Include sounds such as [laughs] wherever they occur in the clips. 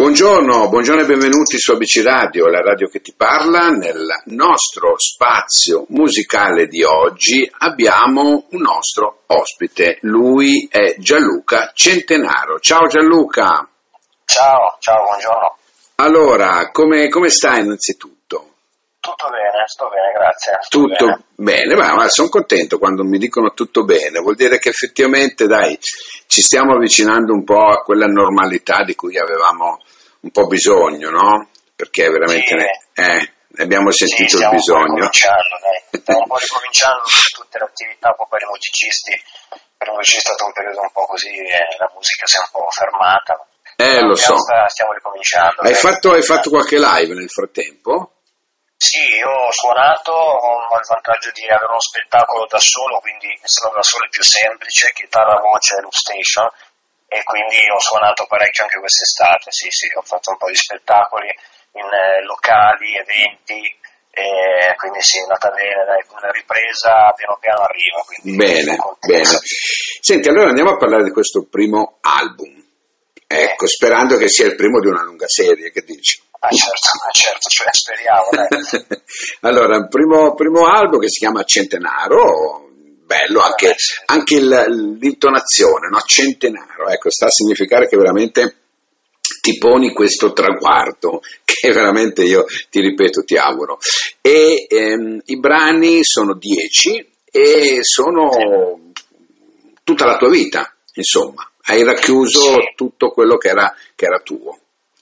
Buongiorno, buongiorno e benvenuti su ABC Radio, la radio che ti parla. Nel nostro spazio musicale di oggi abbiamo un nostro ospite, lui è Gianluca Centenaro. Ciao Gianluca! Ciao, ciao, buongiorno. Allora, come, come stai innanzitutto? Tutto bene, sto bene, grazie. Tutto bene, bene ma, sono contento quando mi dicono tutto bene, vuol dire che effettivamente, dai, ci stiamo avvicinando un po' a quella normalità di cui avevamo un po' bisogno, no? Perché veramente Sì. ne, eh, ne abbiamo Sì, sentito il un po' bisogno. Stiamo un po' ricominciando tutte le attività, un po' per i musicisti. Per i musicisti è stato un periodo un po' così, e la musica si è un po' fermata. Eh, lo so. sta- Stiamo ricominciando. Hai fatto, hai fatto qualche live nel frattempo? Sì, io ho suonato, ho il vantaggio di avere uno spettacolo da solo, quindi essendo da solo è più semplice, chitarra, voce, loop station, e quindi ho suonato parecchio anche quest'estate, sì, sì, ho fatto un po' di spettacoli in eh, locali, eventi, e quindi sì, è andata bene, dai, una ripresa piano piano arriva, Bene, bene. Senti, allora andiamo a parlare di questo primo album. Ecco, sperando che sia il primo di una lunga serie, che dici? Ah certo, ah, certo, cioè, speriamo, [laughs] allora, il primo, primo album che si chiama Centenaro, bello anche, anche il- l'intonazione, no? Centenaro, ecco, sta a significare che veramente ti poni questo traguardo [laughs] che veramente io ti ripeto ti auguro. E ehm, i brani sono dieci e sono tutta la tua vita insomma. Hai racchiuso tutto quello che era, che era tuo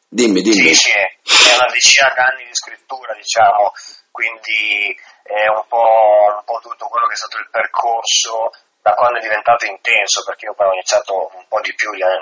dimmi dimmi. Sì, sì, è una decina d'anni di scrittura, diciamo, quindi è un po', un po' tutto quello che è stato il percorso da quando è diventato intenso, perché io poi ho iniziato un po' di più, gli anni-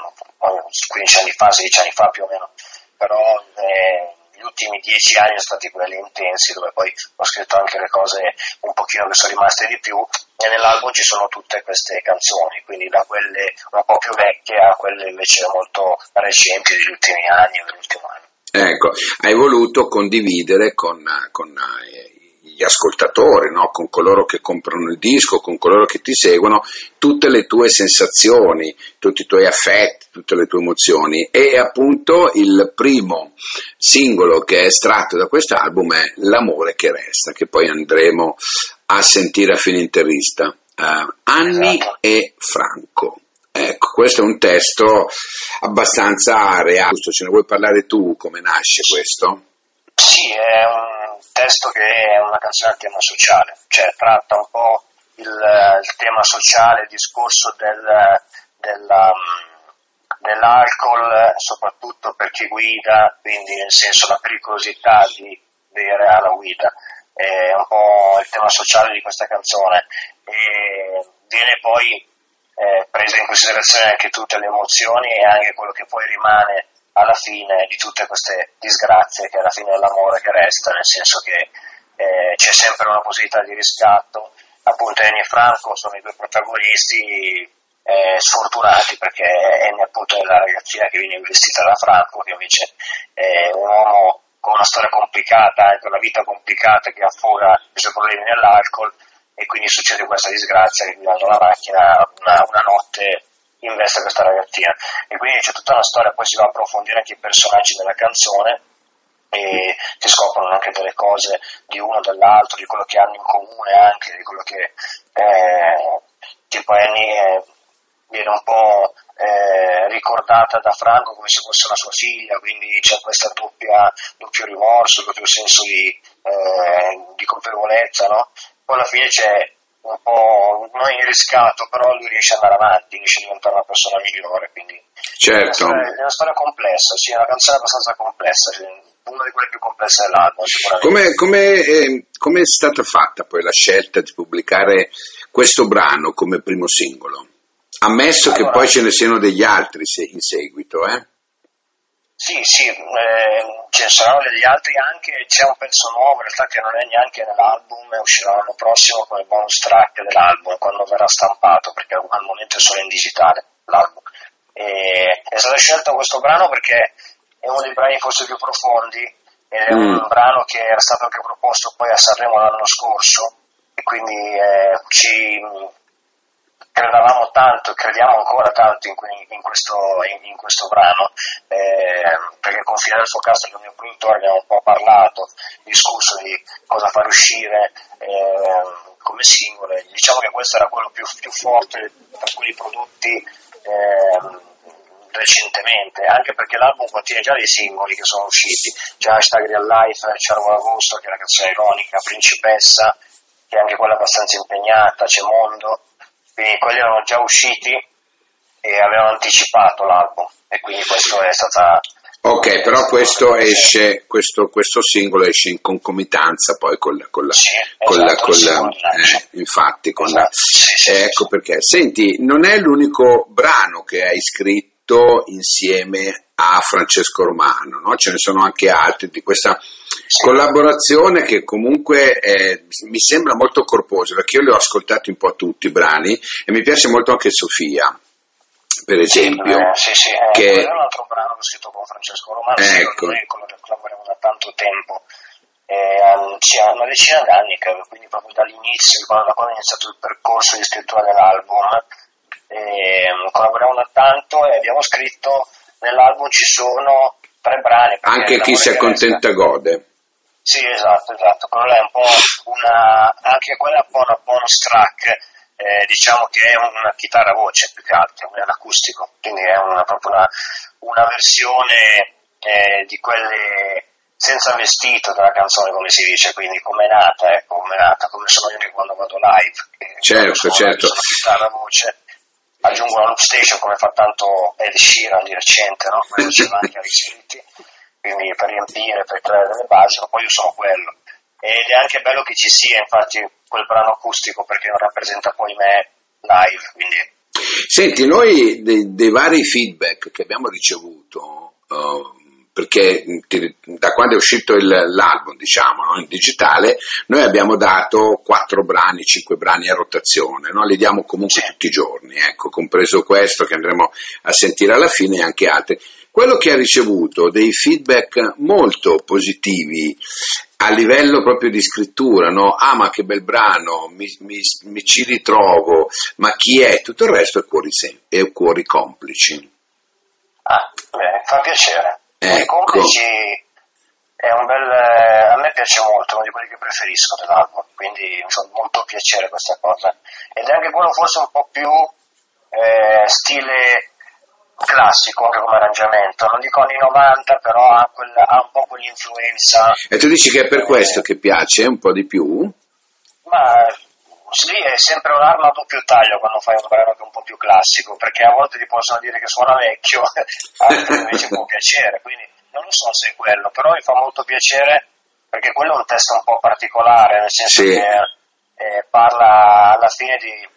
15 anni fa, 16 anni fa più o meno, però eh, gli ultimi 10 anni sono stati quelli intensi, dove poi ho scritto anche le cose un pochino che sono rimaste di più, e nell'album ci sono tutte queste canzoni, quindi da quelle un po' più vecchie a quelle invece molto recenti degli ultimi anni o dell'ultimo anno. Ecco, hai voluto condividere con, con, eh, gli ascoltatori, no? con coloro che comprano il disco, con coloro che ti seguono, tutte le tue sensazioni, tutti i tuoi affetti, tutte le tue emozioni. E appunto il primo singolo che è estratto da quest'album è L'amore che resta, che poi andremo a sentire a fine intervista. Eh, Anni Esatto. e Franco. Ecco, questo è un testo abbastanza reale. Ce ne vuoi parlare tu come nasce questo? Sì, è un testo che è una canzone a tema sociale, cioè tratta un po' il, il tema sociale, il discorso del, della, dell'alcol, soprattutto per chi guida, quindi nel senso la pericolosità di bere alla guida. È un po' il tema sociale di questa canzone e viene poi eh, presa in considerazione anche tutte le emozioni e anche quello che poi rimane alla fine di tutte queste disgrazie, che alla fine è l'amore che resta, nel senso che eh, c'è sempre una possibilità di riscatto. Appunto Eni e Franco sono i due protagonisti eh, sfortunati perché Eni appunto è la ragazzina che viene investita da Franco, che invece è un uomo con una storia complicata, anche una vita complicata che affoga i suoi problemi nell'alcol e quindi succede questa disgrazia che guidando la macchina una, una notte investe questa ragazzina. E quindi c'è tutta una storia, poi si va a approfondire anche i personaggi della canzone e si scoprono anche delle cose di uno dell'altro, di quello che hanno in comune anche, di quello che eh, tipo Annie eh, viene un po' eh, ricordata da Franco come se fosse una sua figlia, quindi c'è questa doppia, doppio rimorso, doppio senso di, eh, di colpevolezza, no? Poi alla fine c'è un po' non in riscatto, però lui riesce ad andare avanti, riesce a diventare una persona migliore, quindi è una, Certo. storia, è una storia complessa, sì, è una canzone abbastanza complessa, una di quelle più complesse dell'album sicuramente. Come, come, eh, come è stata fatta poi la scelta di pubblicare questo brano come primo singolo? Ammesso che Allora- poi ce ne siano degli altri in seguito, eh? Sì, sì, eh, ce ne saranno degli altri anche, c'è un pezzo nuovo in realtà che non è neanche nell'album, e uscirà l'anno prossimo come bonus track dell'album quando verrà stampato perché al momento è solo in digitale l'album. E è stato scelto questo brano perché è uno dei brani forse più profondi ed è un Mm. brano che era stato anche proposto poi a Sanremo l'anno scorso e quindi eh, ci credevamo tanto, crediamo ancora tanto in, in questo, in- in questo brano, eh, perché con Fidel Focastro, che è il mio produttore, abbiamo un po' parlato, discusso di cosa far uscire eh, come singolo. Diciamo che questo era quello più, più forte per quei prodotti eh, recentemente, anche perché l'album contiene già dei singoli che sono usciti, già Hashtag Real Life, Cervo Agosto, che è una canzone ironica, Principessa, che è anche quella abbastanza impegnata, c'è Mondo, quindi quelli erano già usciti e avevano anticipato l'album. E quindi questo è stata Ok, però questo esce, questo, questo, singolo esce in concomitanza poi con la, con la, sì, con esatto, con la eh, infatti, con esatto, la, sì, ecco perché. Senti, non è l'unico brano che hai scritto insieme a Francesco Romano, no? ce ne sono anche altri di questa collaborazione che comunque eh, mi sembra molto corposa, perché io li ho ascoltati un po' tutti i brani e mi piace molto anche Sofia per esempio. Sì, sì, eh, che... è un altro brano che ho scritto con Francesco Romano, ecco. noi collaboriamo da tanto tempo, eh, una decina d'anni, credo, quindi proprio dall'inizio, da quando è iniziato il percorso di scrittura dell'album, eh, collaboriamo da tanto e abbiamo scritto, nell'album ci sono tre brani. Anche chi si accontenta gode. Sì, esatto, esatto, quella è un po' una, anche quella è un po' una bonus track eh, diciamo che è una chitarra voce più che altro, è un acustico, quindi è una, proprio una, una versione eh, di quelle senza vestito della canzone, come si dice, quindi come è nata, ecco, come è nata, come sono io quando vado live. Certo, certo. La chitarra voce, aggiungo la loop station come fa tanto Ed Sheeran di recente, no? Quello ce l'ha anche a quindi per riempire, per creare delle basi, ma poi io sono quello ed è anche bello che ci sia infatti quel brano acustico perché non rappresenta poi me live. Quindi... Senti, noi dei, dei, vari feedback che abbiamo ricevuto, uh, perché da quando è uscito il, l'album, diciamo, no, in digitale, noi abbiamo dato quattro brani, cinque brani a rotazione, no? li diamo comunque sì. tutti i giorni, ecco, compreso questo che andremo a sentire alla fine e anche altri. Quello che ha ricevuto dei feedback molto positivi a livello proprio di scrittura, no? Ah, ma che bel brano, mi, mi, mi ci ritrovo, ma chi è? Tutto il resto è cuori, sem- è cuori complici. Ah, bene, fa piacere. Ecco. Complici è un bel. a me piace molto, uno di quelli che preferisco dell'album, quindi mi fa molto piacere questa cosa. Ed è anche quello forse un po' più eh, stile classico anche come arrangiamento, non dico anni 90, però ha, quella, ha un po' quell'influenza. E tu dici che è per questo che piace un po' di più? Ma sì, è sempre un'arma a doppio taglio quando fai un brano che è un po' più classico, perché a volte ti possono dire che suona vecchio, a [laughs] altri invece può piacere, quindi non lo so se è quello, però mi fa molto piacere perché quello è un testo un po' particolare, nel senso sì. che eh, parla alla fine di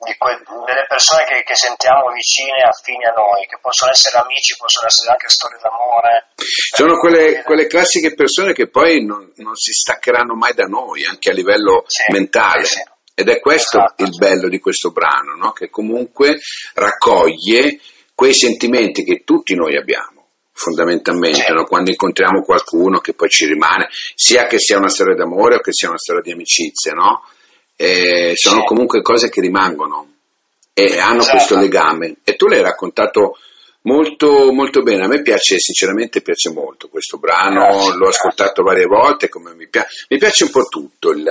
di que- delle persone che, che, sentiamo vicine, affini a noi, che possono essere amici, possono essere anche storie d'amore. Sono quelle, quelle classiche persone che poi non, non, si staccheranno mai da noi, anche a livello sì, mentale. Sì. Ed è questo esatto, il bello di questo brano, no? che comunque raccoglie quei sentimenti che tutti noi abbiamo fondamentalmente, sì. no? quando incontriamo qualcuno che poi ci rimane, sia che sia una storia d'amore o che sia una storia di amicizia, no? eh, sono comunque cose che rimangono e hanno esatto. questo legame. E tu l'hai raccontato molto, molto bene. A me piace, sinceramente, piace molto questo brano. Grazie, L'ho ascoltato varie volte. Mi piace, mi, piace, un po' tutto il,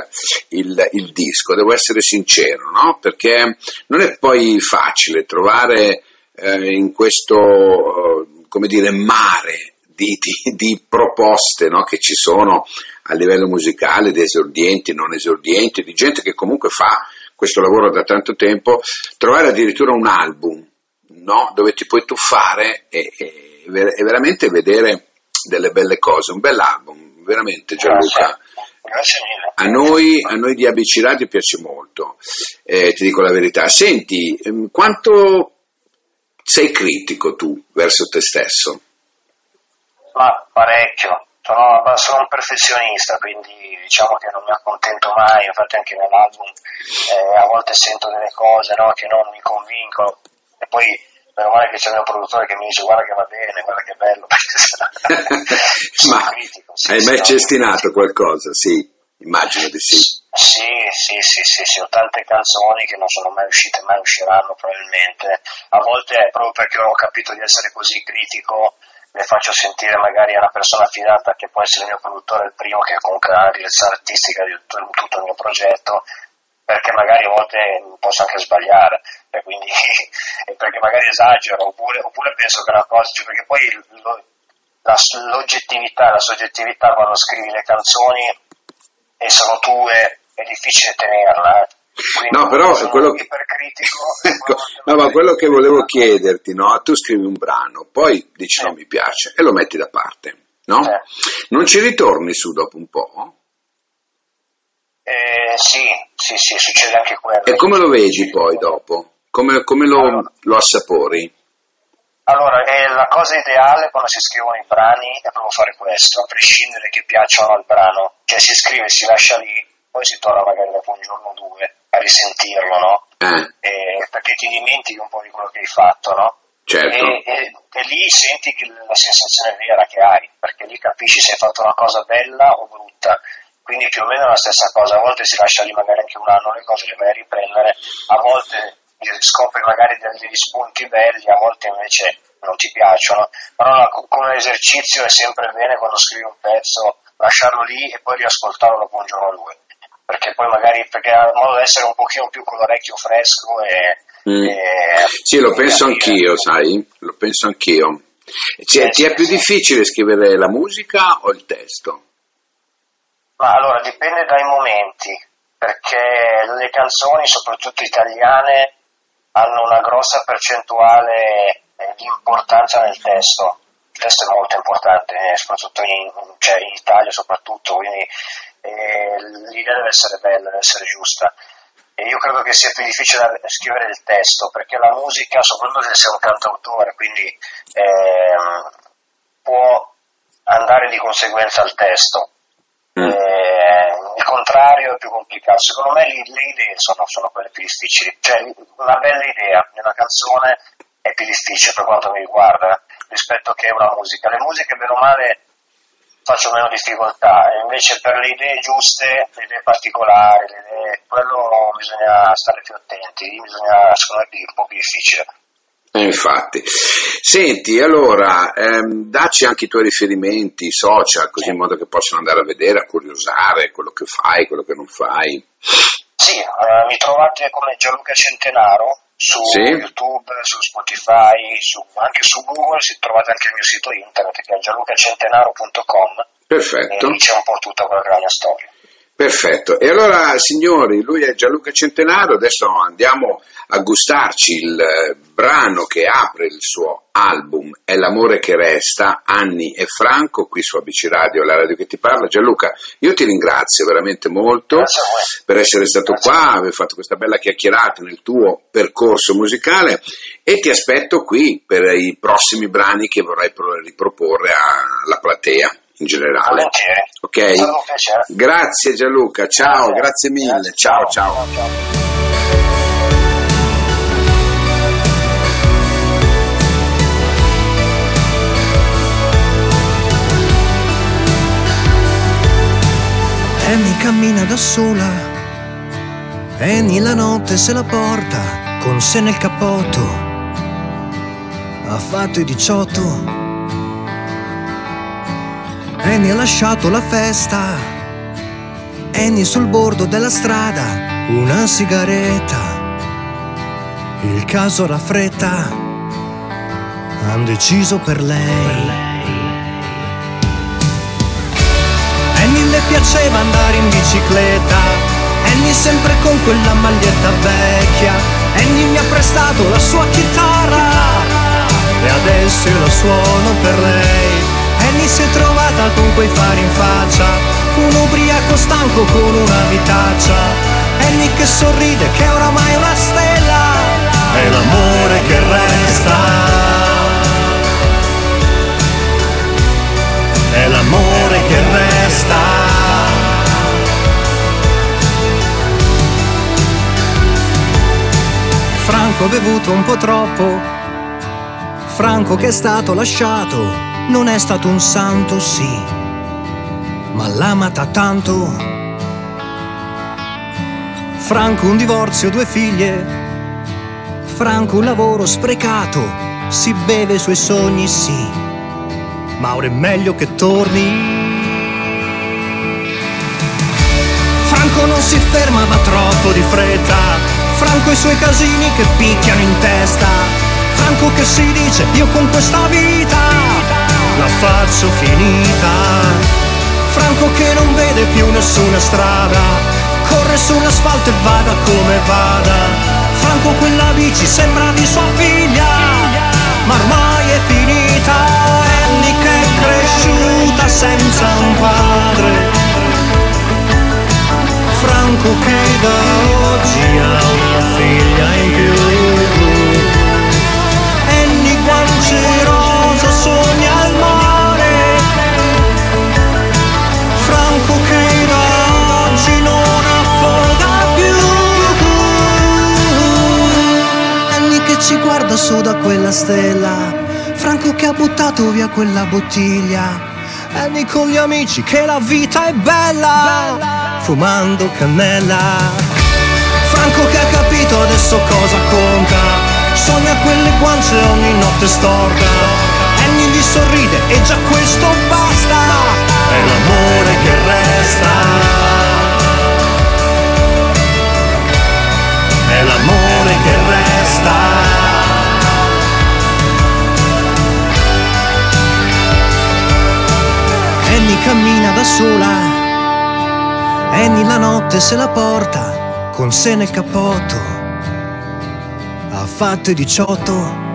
il, il disco, devo essere sincero, no? perché non è poi facile trovare eh, in questo, come dire, mare di, di, di proposte no? che ci sono a livello musicale, di esordienti, non esordienti, di gente che comunque fa questo lavoro da tanto tempo, trovare addirittura un album no? dove ti puoi tuffare e, e, e, veramente vedere delle belle cose, un bel album, veramente Gianluca. Grazie mille. A noi, a noi di ABC Radio piace molto, eh, ti dico la verità. Senti, ehm, quanto sei critico tu verso te stesso? Ma parecchio, sono, sono, un perfezionista, quindi diciamo che non mi accontento mai, infatti anche nell'album eh, a volte sento delle cose no, che non mi convincono poi meno male che c'è il mio produttore che mi dice guarda che va bene, guarda che bello, [laughs] [laughs] Ma critico, sì, hai mai cestinato qualcosa? Sì, immagino di sì. Sì, sì, sì, sì, sì, ho tante canzoni che non sono mai uscite, mai usciranno probabilmente. A volte è proprio perché ho capito di essere così critico le faccio sentire magari a una persona affidata che può essere il mio produttore, il primo che comunque ha la direzione artistica di tutto, tutto il mio progetto, perché magari a volte posso anche sbagliare, e quindi, perché magari esagero, oppure, oppure, penso che una cosa, cioè perché poi lo, la, l'oggettività, la soggettività quando scrivi le canzoni e sono tue è difficile tenerla. Eh. Quindi no, però quello che... [laughs] ecco, no, ma quello che volevo chiederti, no? Tu scrivi un brano, poi dici no, mi piace e lo metti da parte, no? Sì. Non ci ritorni su dopo un po'? Eh, sì, sì, sì, succede anche quello. E come lo vedi poi dopo? Come, come lo, allora, lo, assapori? Allora, la cosa ideale quando si scrivono i brani è proprio fare questo, a prescindere che piacciono al brano. Cioè si scrive, si lascia lì, poi si torna magari dopo un giorno o due a risentirlo, no? Eh. E, perché ti dimentichi un po' di quello che hai fatto, no? Certo. E, e, e, lì senti la sensazione vera che hai, perché lì capisci se hai fatto una cosa bella o brutta. Quindi più o meno è la stessa cosa, a volte si lascia lì magari anche un anno le cose, le vai a riprendere, a volte scopri magari degli spunti belli, a volte invece non ti piacciono, però come esercizio è sempre bene quando scrivi un pezzo lasciarlo lì e poi riascoltarlo dopo un giorno o due perché poi magari perché ha modo di essere un pochino più con l'orecchio fresco e, mm. e sì lo penso anch'io sai lo penso anch'io cioè, eh, ti è più sì. difficile scrivere la musica o il testo? Ma allora dipende dai momenti perché le canzoni soprattutto italiane hanno una grossa percentuale eh, di importanza nel testo il testo è molto importante eh, soprattutto in, cioè in Italia soprattutto quindi e l'idea deve essere bella, deve essere giusta. E io credo che sia più difficile scrivere il testo, perché la musica, soprattutto se sei un cantautore, quindi ehm, può andare di conseguenza al testo. Mm. Eh, il contrario è più complicato. Secondo me le, le idee sono, sono, quelle più difficili. Cioè, una bella idea di una canzone è più difficile per quanto mi riguarda rispetto che una musica. Le musiche, bene o male, faccio meno difficoltà, invece per le idee giuste, le idee particolari, le idee, quello bisogna stare più attenti, bisogna secondo me un po' più difficile. Eh, infatti, senti, allora ehm, dacci anche i tuoi riferimenti social, così in modo che possano andare a vedere, a curiosare quello che fai, quello che non fai. Sì, eh, mi trovate come Gianluca Centenaro, su sì. YouTube, su Spotify, su, anche su Google, si trovate anche il mio sito internet che è gianlucacentenaro.com Perfetto. e lì c'è un po' tutta quella che è la mia storia. Perfetto, e allora signori, lui è Gianluca Centenaro, adesso andiamo a gustarci il eh, brano che apre il suo album È l'amore che resta, Anni e Franco, qui su ABC Radio, la radio che ti parla. Gianluca, io ti ringrazio veramente molto per essere stato Grazie. qua, aver fatto questa bella chiacchierata nel tuo percorso musicale e ti aspetto qui per i prossimi brani che vorrai riproporre alla platea in generale. Ok? Grazie Gianluca, ciao, grazie, mille, ciao. ciao. ciao. Annie cammina da sola, Annie la notte se la porta con sé nel cappotto. Ha fatto i 18 Annie ha lasciato la festa. Annie sul bordo della strada, una sigaretta. Il caso raffretta, han deciso per lei. Annie le piaceva andare in bicicletta, Annie sempre con quella maglietta vecchia. Annie mi ha prestato la sua chitarra e adesso io la suono per lei. Si è trovata con quei fari in faccia, un ubriaco stanco con una vitaccia. Annie che sorride, che oramai è una stella, è l'amore che resta. È l'amore che resta. Franco ha bevuto un po' troppo, Franco che è stato lasciato non è stato un santo, sì, ma l'ha amata tanto. Franco un divorzio, due figlie, Franco un lavoro sprecato, si beve i suoi sogni, sì, Mauro è meglio che torni. Franco non si ferma, va troppo di fretta. Franco i suoi casini che picchiano in testa. Franco che si dice, io con questa vita la faccio finita. Franco che non vede più nessuna strada, corre sull'asfalto e vada come vada. Franco quella bici sembra di sua figlia, ma ormai è finita. Anni che è cresciuta senza un padre stella Franco che ha buttato via quella bottiglia Annie con gli amici che la vita è bella fumando cannella. Franco che ha capito adesso cosa conta, sogna quelle guance ogni notte storta. Annie gli sorride e già questo basta, è l'amore che resta. È l'amore che resta. Cammina da sola Annie la notte se la porta con sé nel cappotto. Ha fatto i 18